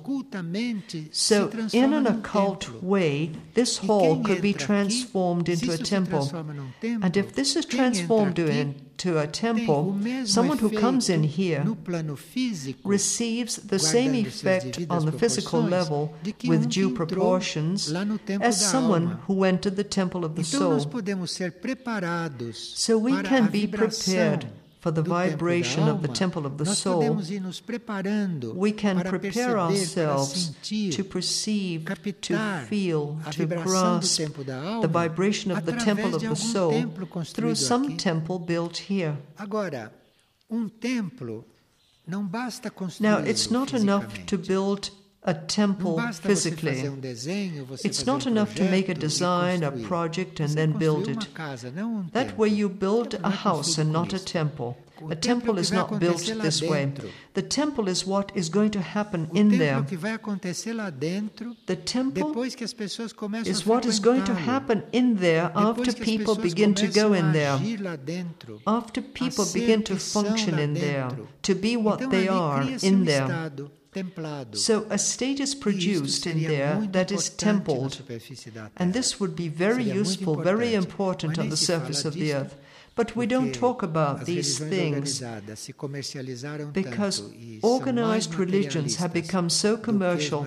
Speaker 1: So, in an occult way, this hall could be transformed into a temple.
Speaker 2: transforma num templo,
Speaker 1: And if this is transformed
Speaker 2: aqui
Speaker 1: into a temple, someone who comes in here
Speaker 2: no plano físico,
Speaker 1: receives the same effect on the physical level with
Speaker 2: um
Speaker 1: due proportions
Speaker 2: lá no templo
Speaker 1: as someone who entered the temple of the soul.
Speaker 2: podemos ser preparados
Speaker 1: So we can be prepared for the vibration of the temple of the soul.
Speaker 2: podemos ir nos preparando
Speaker 1: We can prepare ourselves to perceive, to feel, to grasp the vibration of the temple of the soul through some
Speaker 2: aqui.
Speaker 1: temple built here.
Speaker 2: Agora, um templo não basta
Speaker 1: Now, it's not enough to build a temple
Speaker 2: basta você fazer
Speaker 1: physically.
Speaker 2: um
Speaker 1: It's not
Speaker 2: um
Speaker 1: enough to make a design, a project, and then build it.
Speaker 2: um
Speaker 1: That way you build a house and not a temple. A temple is not built this way. The temple is what is going to happen in there.
Speaker 2: que vai acontecer lá dentro,
Speaker 1: The temple
Speaker 2: depois que as pessoas começam
Speaker 1: is what is going to happen in there after
Speaker 2: Depois que as
Speaker 1: people begin to go in there.
Speaker 2: agir lá dentro.
Speaker 1: After people begin to function in there, to be what they are in there. So a state is produced in there that is templed. And this would be very useful, very important on the surface of the earth. But we don't talk about these things
Speaker 2: organizadas se comercializaram
Speaker 1: because
Speaker 2: tanto são mais
Speaker 1: organized religions have become so
Speaker 2: do que os
Speaker 1: commercial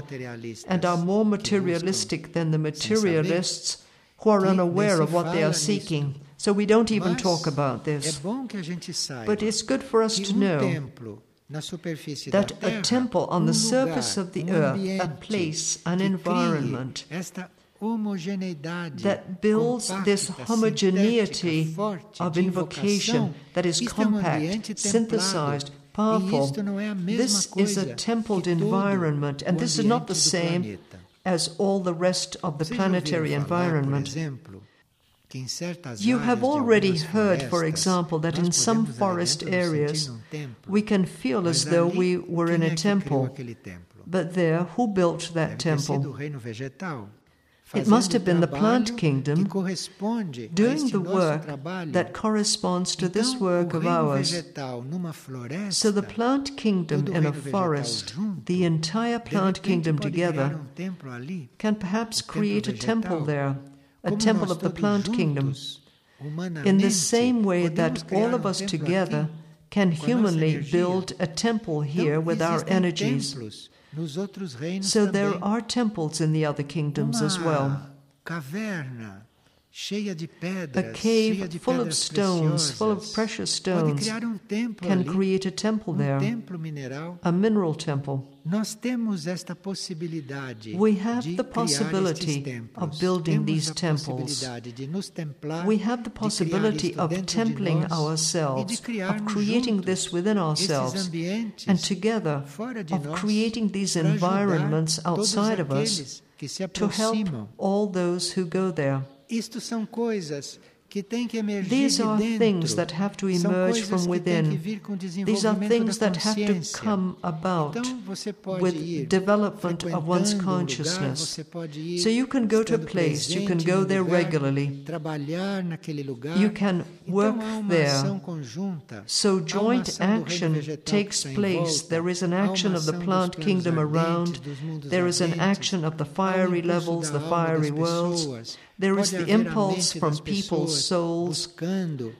Speaker 1: and are more materialistic than the materialists who are unaware of what they are seeking. So we don't even talk about this.
Speaker 2: bom que a gente saiba
Speaker 1: But it's good for us to
Speaker 2: um
Speaker 1: know
Speaker 2: templo na superfície
Speaker 1: that a temple on
Speaker 2: um
Speaker 1: the surface of the
Speaker 2: um
Speaker 1: earth, a place, an environment that builds this homogeneity of invocation that is
Speaker 2: um
Speaker 1: compact, synthesized, powerful.
Speaker 2: isto não é a mesma
Speaker 1: This is a templed environment, and this is not the same as all the rest of the planetary environment. You have already heard, for example, that in some forest areas
Speaker 2: sentir num templo,
Speaker 1: we can feel as though we were in a
Speaker 2: é que criou
Speaker 1: temple. But there, who built that
Speaker 2: Deve ter sido o
Speaker 1: temple?
Speaker 2: It
Speaker 1: must have been the plant kingdom
Speaker 2: que corresponde a
Speaker 1: doing the work that corresponds to this work of ours.
Speaker 2: vegetal numa floresta,
Speaker 1: So the plant kingdom in a forest, the entire plant kingdom together,
Speaker 2: um
Speaker 1: can perhaps create a temple there, a temple of the plant kingdom. In the same way that all of
Speaker 2: um
Speaker 1: us together can
Speaker 2: com a nossa
Speaker 1: humanly build a temple here with our energies.
Speaker 2: templos nos outros reinos
Speaker 1: So there are temples in the other kingdoms as well. A cave
Speaker 2: de
Speaker 1: full of
Speaker 2: pedras
Speaker 1: stones, full of precious
Speaker 2: pode
Speaker 1: stones,
Speaker 2: criar um templo
Speaker 1: can
Speaker 2: ali,
Speaker 1: create a temple
Speaker 2: um
Speaker 1: there,
Speaker 2: templo mineral.
Speaker 1: a mineral temple.
Speaker 2: Nós temos esta possibilidade
Speaker 1: We have the possibility of building these temples.
Speaker 2: de nos templar,
Speaker 1: We have the possibility of templing
Speaker 2: nós
Speaker 1: ourselves, of creating this within ourselves, and together of
Speaker 2: nós
Speaker 1: creating these environments outside of us
Speaker 2: aqueles que se
Speaker 1: to help all those who go there.
Speaker 2: Isto são coisas que têm que emergir
Speaker 1: These are things that have to emerge from
Speaker 2: que têm que
Speaker 1: within.
Speaker 2: vir com o
Speaker 1: These are things that have to come about
Speaker 2: Então
Speaker 1: with development of one's
Speaker 2: um lugar,
Speaker 1: consciousness.
Speaker 2: você pode ir
Speaker 1: So you can go to a place, you can go there
Speaker 2: lugar,
Speaker 1: regularly,
Speaker 2: trabalhar naquele lugar.
Speaker 1: you can work
Speaker 2: então
Speaker 1: there.
Speaker 2: conjunta.
Speaker 1: So joint
Speaker 2: ação do reino
Speaker 1: action takes place.
Speaker 2: volta.
Speaker 1: There is an action of the plant kingdom around. There is an action of the fiery levels, the fiery worlds. There is the impulse from people's souls.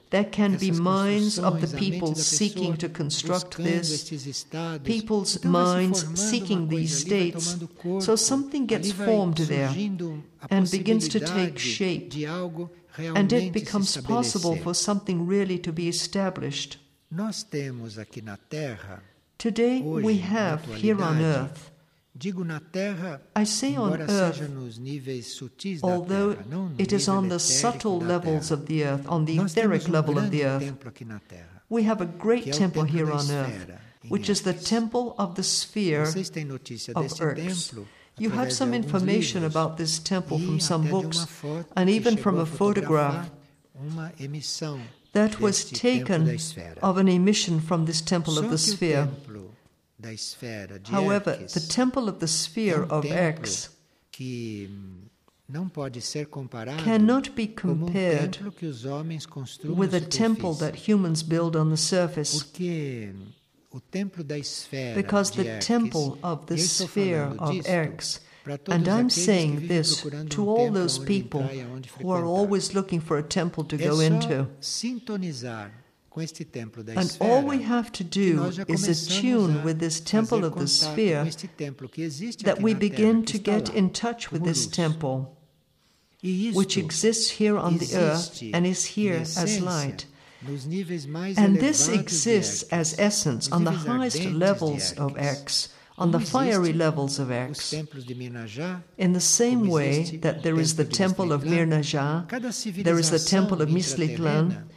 Speaker 1: There can be minds of the
Speaker 2: construções, a mente
Speaker 1: people seeking to construct this. People's
Speaker 2: Então vai se
Speaker 1: minds seeking these
Speaker 2: coisa, ali vai
Speaker 1: states. So something gets formed there and begins to take shape. And it becomes possible for something really to be established.
Speaker 2: Nós temos aqui na Terra,
Speaker 1: Today we have here on earth,
Speaker 2: digo na Terra,
Speaker 1: I say on earth,
Speaker 2: seja nos níveis sutis
Speaker 1: although
Speaker 2: Terra,
Speaker 1: it is on the subtle levels of the earth, on the etheric
Speaker 2: um
Speaker 1: level of the earth,
Speaker 2: templo aqui na Terra.
Speaker 1: we have a great temple here on earth, which is the temple of the sphere
Speaker 2: Vocês têm notícia
Speaker 1: of
Speaker 2: templo?
Speaker 1: You have some information about this temple from some books and even from a photograph
Speaker 2: fotografar uma emissão
Speaker 1: that was
Speaker 2: deste templo da
Speaker 1: taken of an emission from this temple of the sphere.
Speaker 2: Templo da esfera de
Speaker 1: However, the temple of the sphere
Speaker 2: um
Speaker 1: of Erks
Speaker 2: que não pode ser comparado
Speaker 1: cannot be
Speaker 2: um
Speaker 1: compared
Speaker 2: que os homens construem
Speaker 1: with a temple that humans build on the surface.
Speaker 2: Porque o templo da esfera
Speaker 1: Because the temple of the sphere of
Speaker 2: disto
Speaker 1: Erks,
Speaker 2: para todos
Speaker 1: and I'm saying this to
Speaker 2: um
Speaker 1: all those people who are always looking for a temple to go into.
Speaker 2: Sintonizar com este templo da
Speaker 1: And all we have to do is attune with this temple of the sphere
Speaker 2: com este templo que existe
Speaker 1: that we begin to get in touch with this temple, which exists here on the earth and is here as light.
Speaker 2: nos níveis mais
Speaker 1: And this exists as essence on the highest levels of Erks, on the fiery levels of Erks.
Speaker 2: templos de Minajá,
Speaker 1: In the same way that there is the temple of
Speaker 2: Mistritlan,
Speaker 1: Mirna
Speaker 2: Jan,
Speaker 1: there is the temple of
Speaker 2: Miz
Speaker 1: Tli
Speaker 2: Tlan,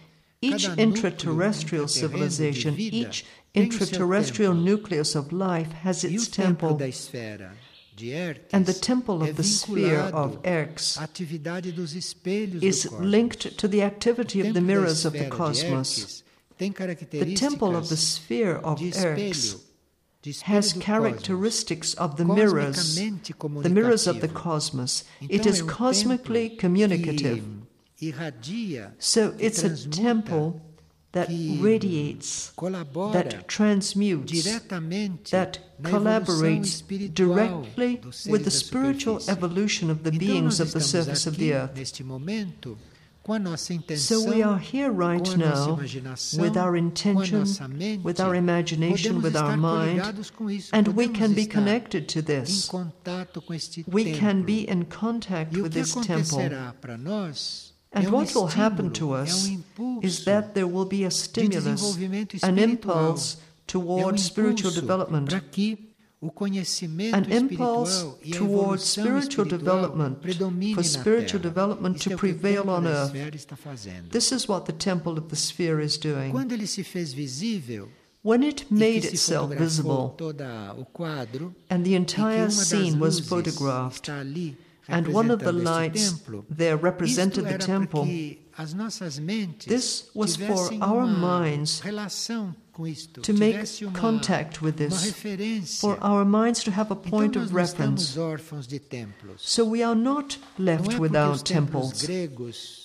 Speaker 2: each
Speaker 1: intraterrestrial civilization, each intraterrestrial nucleus of life has its temple,
Speaker 2: da esfera de Erques
Speaker 1: and the temple of the sphere of Erks
Speaker 2: à atividade dos espelhos
Speaker 1: is linked to the activity of the mirrors of the cosmos. The temple of the sphere of Erks
Speaker 2: espelho, de espelho
Speaker 1: has characteristics of the mirrors, the mirrors of the cosmos. It is
Speaker 2: um
Speaker 1: cosmically communicative. So it's a temple that radiates, that transmutes, that collaborates directly with the spiritual evolution of the beings of the surface of the earth.
Speaker 2: neste momento, com a nossa intenção,
Speaker 1: So we are here right
Speaker 2: com a nossa
Speaker 1: now with our intention, with our imagination, with our mind,
Speaker 2: coligados com isso,
Speaker 1: and we can be connected to this.
Speaker 2: contato com este
Speaker 1: We can be in contact with this temple.
Speaker 2: Acontecerá para nós
Speaker 1: And
Speaker 2: um
Speaker 1: what will happen to us
Speaker 2: um
Speaker 1: is that there will be a stimulus, an impulse
Speaker 2: um
Speaker 1: towards spiritual development,
Speaker 2: para que o conhecimento
Speaker 1: an impulse towards spiritual development, for spiritual development to
Speaker 2: é o que o
Speaker 1: prevail on earth.
Speaker 2: esfera está fazendo.
Speaker 1: This is what the temple of the sphere is doing.
Speaker 2: Quando ele se fez visível
Speaker 1: When it made itself visible
Speaker 2: todo o quadro
Speaker 1: and the entire scene was photographed, and one of the lights there represented the temple.
Speaker 2: que as nossas mentes
Speaker 1: This was for our minds
Speaker 2: relação com isto,
Speaker 1: to make contact with this, for our minds to have a point of reference.
Speaker 2: estamos órfãos de templos.
Speaker 1: So we are not left
Speaker 2: é porque os
Speaker 1: without temples.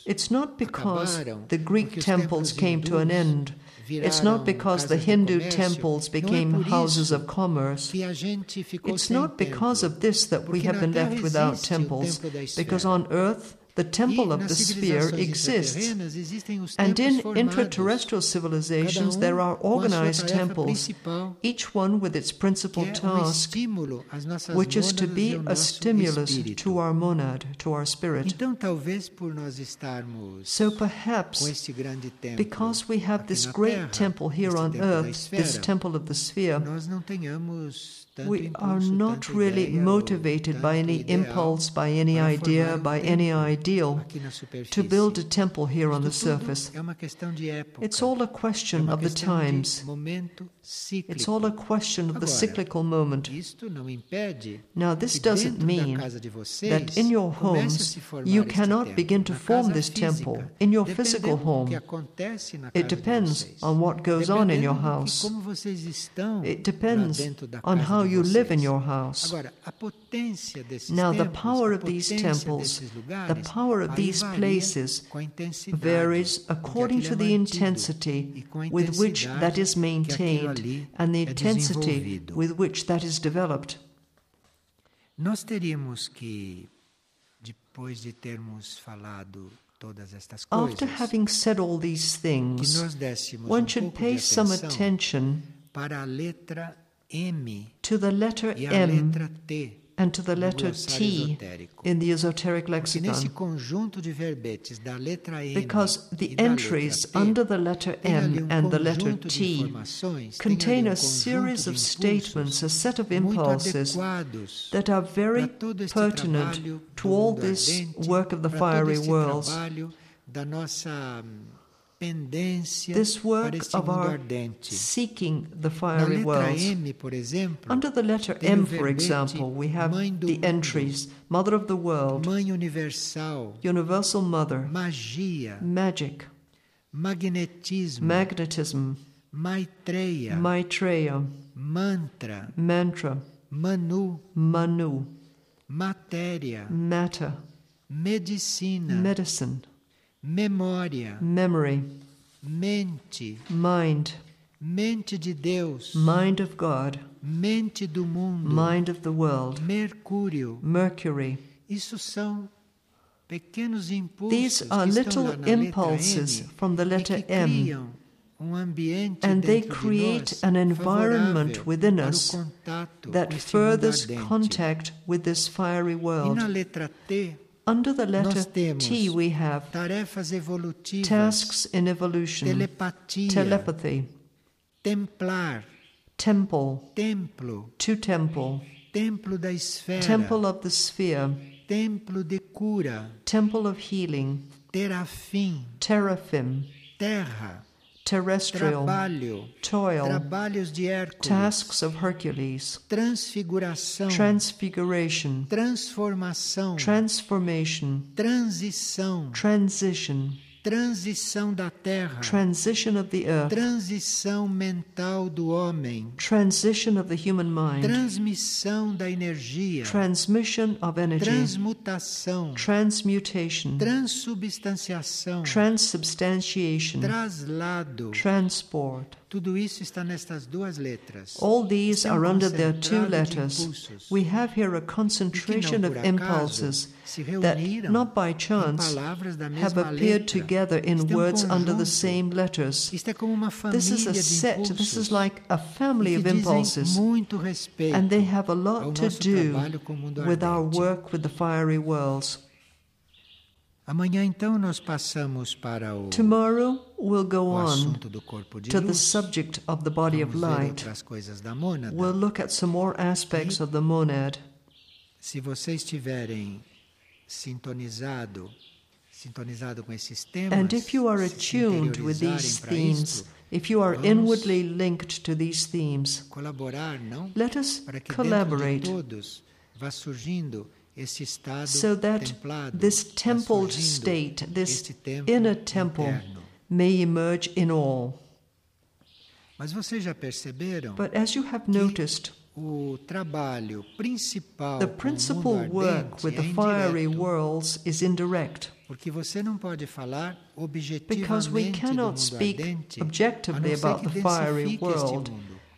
Speaker 1: It's not because the Greek temples came to an end. It's not because the Hindu temples became houses of commerce.
Speaker 2: que a gente ficou
Speaker 1: It's not because of this that we have been left without temples,
Speaker 2: templo da esfera.
Speaker 1: because on earth the temple of the sphere exists.
Speaker 2: intraterrenas existem os
Speaker 1: And in intraterrestrial civilizations,
Speaker 2: um
Speaker 1: there are
Speaker 2: sua
Speaker 1: organized temples, each one with its principal
Speaker 2: um
Speaker 1: task,
Speaker 2: estímulo às nossas
Speaker 1: which is to be a stimulus to our monad, to our spirit.
Speaker 2: Então, talvez por nós estarmos
Speaker 1: So perhaps
Speaker 2: este grande templo
Speaker 1: because we have this great temple here on earth, this temple of the sphere,
Speaker 2: nós não tenhamos tanto
Speaker 1: we are not really motivated by any impulse, by any idea, by any ideal
Speaker 2: aqui na superfície.
Speaker 1: to build a temple here on the surface.
Speaker 2: É uma questão de época.
Speaker 1: It's all a question of the times. It's all a question of the cyclical moment.
Speaker 2: Isto não impede
Speaker 1: Now, this doesn't mean that in your homes you cannot begin to form this temple in your physical home.
Speaker 2: que acontece na
Speaker 1: It depends on what goes on in your
Speaker 2: Dependendo do que-
Speaker 1: house.
Speaker 2: como vocês estão
Speaker 1: It depends on how you live in your house.
Speaker 2: Agora, a potência desses
Speaker 1: Now, the power of these temples, the power of these places
Speaker 2: com a intensidade
Speaker 1: varies according to the intensity with which that is maintained and the intensity with which that is developed.
Speaker 2: Nós teríamos que, depois de termos falado todas estas
Speaker 1: After having said all these things, one
Speaker 2: um
Speaker 1: should pay some attention
Speaker 2: para a letra M
Speaker 1: to the letter M and to the letter T in the esoteric lexicon.
Speaker 2: conjunto de verbetes da letra M
Speaker 1: Because the entries under the letter M
Speaker 2: um
Speaker 1: and the letter T
Speaker 2: informações, tem ali
Speaker 1: contain
Speaker 2: um
Speaker 1: a series of statements, a set of impulses that are very
Speaker 2: para todo este
Speaker 1: pertinent to all this work of the fiery worlds,
Speaker 2: trabalho da nossa hum, pendência
Speaker 1: this work of our seeking the fiery worlds.
Speaker 2: M, por exemplo,
Speaker 1: Under the letter M, for example, we have the entries Mother of the World,
Speaker 2: Mãe Universal,
Speaker 1: Universal Mother,
Speaker 2: Magia,
Speaker 1: Magic, Magnetism,
Speaker 2: Maitreya,
Speaker 1: Maitreya,
Speaker 2: Mantra,
Speaker 1: Mantra,
Speaker 2: Manu,
Speaker 1: Manu,
Speaker 2: Matéria,
Speaker 1: Matter,
Speaker 2: Medicina,
Speaker 1: Medicine,
Speaker 2: Memória,
Speaker 1: Memory,
Speaker 2: Mente,
Speaker 1: Mind,
Speaker 2: Mente de Deus,
Speaker 1: Mind of God,
Speaker 2: Mente do Mundo,
Speaker 1: Mind of the World,
Speaker 2: Mercúrio.
Speaker 1: Mercury.
Speaker 2: Isso são pequenos impulsos
Speaker 1: These are
Speaker 2: que estão lá
Speaker 1: little impulses
Speaker 2: M
Speaker 1: from the letter M,
Speaker 2: um
Speaker 1: and they
Speaker 2: de
Speaker 1: create an environment within us that
Speaker 2: com esse mundo
Speaker 1: furthers contact with this fiery world.
Speaker 2: T,
Speaker 1: Under the letter T, we have
Speaker 2: tarefas evolutivas,
Speaker 1: tasks in evolution,
Speaker 2: telepatia,
Speaker 1: telepathy,
Speaker 2: templar,
Speaker 1: temple,
Speaker 2: templo,
Speaker 1: to temple,
Speaker 2: templo da esfera,
Speaker 1: temple of the sphere,
Speaker 2: templo de cura,
Speaker 1: temple of healing,
Speaker 2: terafim,
Speaker 1: teraphim,
Speaker 2: terra,
Speaker 1: terrestrial,
Speaker 2: trabalho,
Speaker 1: toil,
Speaker 2: trabalhos de Hércules,
Speaker 1: tasks of Hercules,
Speaker 2: transfiguração,
Speaker 1: transfiguration,
Speaker 2: transformação,
Speaker 1: transformation,
Speaker 2: transição,
Speaker 1: transition,
Speaker 2: transição da terra,
Speaker 1: transition of the earth,
Speaker 2: transição mental do homem,
Speaker 1: transition of the human mind,
Speaker 2: transmissão da energia,
Speaker 1: transmission of energy,
Speaker 2: transmutação,
Speaker 1: transmutation,
Speaker 2: transubstanciação,
Speaker 1: transubstantiation,
Speaker 2: traslado.
Speaker 1: transport.
Speaker 2: Tudo isso está nestas duas letras.
Speaker 1: All these are under their two letters. We have here a concentration of impulses that, not by chance, have appeared together in words under the same letters.
Speaker 2: Isto é como uma
Speaker 1: This is a set,
Speaker 2: impulsos
Speaker 1: this is like a family of impulses,
Speaker 2: muito
Speaker 1: and they have a lot to do with our work with the fiery worlds.
Speaker 2: Amanhã então nós passamos para o,
Speaker 1: Tomorrow we'll go
Speaker 2: o assunto do corpo de
Speaker 1: to the
Speaker 2: luz.
Speaker 1: subject of the body of
Speaker 2: Vamos ver
Speaker 1: light.
Speaker 2: outras coisas da mônada.
Speaker 1: We'll look at some more aspects of the monad.
Speaker 2: Se vocês tiverem sintonizado, sintonizado com esses temas,
Speaker 1: And if you are
Speaker 2: se
Speaker 1: attuned with
Speaker 2: interiorizarem
Speaker 1: these
Speaker 2: para
Speaker 1: themes,
Speaker 2: isto,
Speaker 1: if you are
Speaker 2: vamos
Speaker 1: inwardly linked to these themes,
Speaker 2: colaborar, não?
Speaker 1: let us
Speaker 2: Para que dentro de
Speaker 1: collaborate
Speaker 2: todos vá surgindo
Speaker 1: so that this templed state, this inner temple, may emerge in all.
Speaker 2: Mas vocês já perceberam
Speaker 1: But as you have noticed,
Speaker 2: o trabalho principal
Speaker 1: the principal work with the fiery worlds is indirect.
Speaker 2: porque você não pode falar
Speaker 1: Because we cannot speak objectively about the fiery world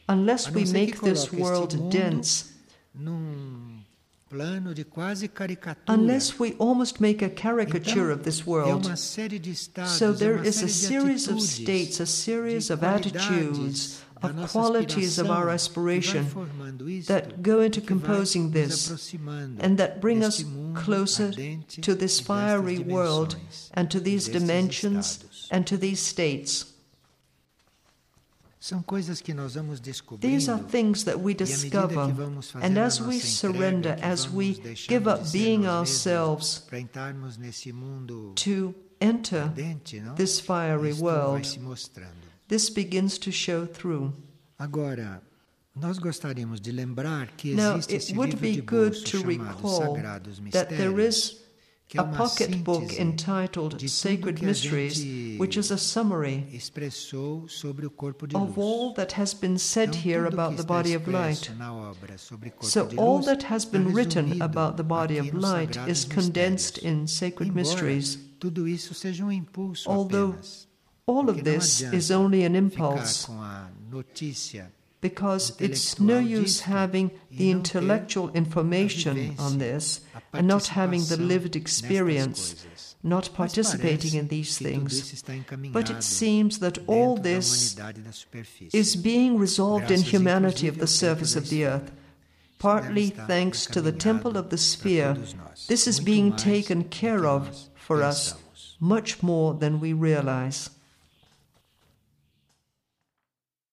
Speaker 1: unless we
Speaker 2: não ser que
Speaker 1: make this world dense, unless we almost make a caricature of this world.
Speaker 2: uma série de estados,
Speaker 1: So there is a series of states, a series of attitudes, of qualities of our aspiration
Speaker 2: que vai formando isto
Speaker 1: that go into composing this and that bring us closer to this fiery world and to these dimensions and to these states.
Speaker 2: São coisas que nós vamos
Speaker 1: These are things that we
Speaker 2: à medida que
Speaker 1: discover, and as we surrender,
Speaker 2: entrega,
Speaker 1: as we give up being ourselves
Speaker 2: nesse mundo
Speaker 1: to enter
Speaker 2: ardente,
Speaker 1: this fiery
Speaker 2: Isto
Speaker 1: world, this begins to show through.
Speaker 2: Agora, nós gostaríamos de lembrar que
Speaker 1: Now,
Speaker 2: existe
Speaker 1: it
Speaker 2: esse
Speaker 1: would
Speaker 2: livro
Speaker 1: be
Speaker 2: de
Speaker 1: good
Speaker 2: bolso
Speaker 1: to
Speaker 2: chamado
Speaker 1: recall
Speaker 2: Sagrados
Speaker 1: that there
Speaker 2: Mistérios,
Speaker 1: is
Speaker 2: que é
Speaker 1: a
Speaker 2: uma
Speaker 1: pocketbook entitled Sacred Mysteries, which is a summary
Speaker 2: expressou sobre o corpo de
Speaker 1: of all that has been said here about the body of light.
Speaker 2: expresso na obra sobre corpo
Speaker 1: So, all that has been written about the body of light is condensed in Sacred Mysteries.
Speaker 2: tudo isso seja um
Speaker 1: Although. All of this is only an impulse
Speaker 2: com a notícia
Speaker 1: because it's no use having the intellectual information on this and not having the lived experience, not participating in these things.
Speaker 2: isso está encaminhado
Speaker 1: But it seems that all this
Speaker 2: humanidade da superfície.
Speaker 1: is being resolved in humanity of the surface of the earth. Partly thanks to the temple of the sphere,
Speaker 2: para todos nós.
Speaker 1: this is being taken care of for us much more than we realize.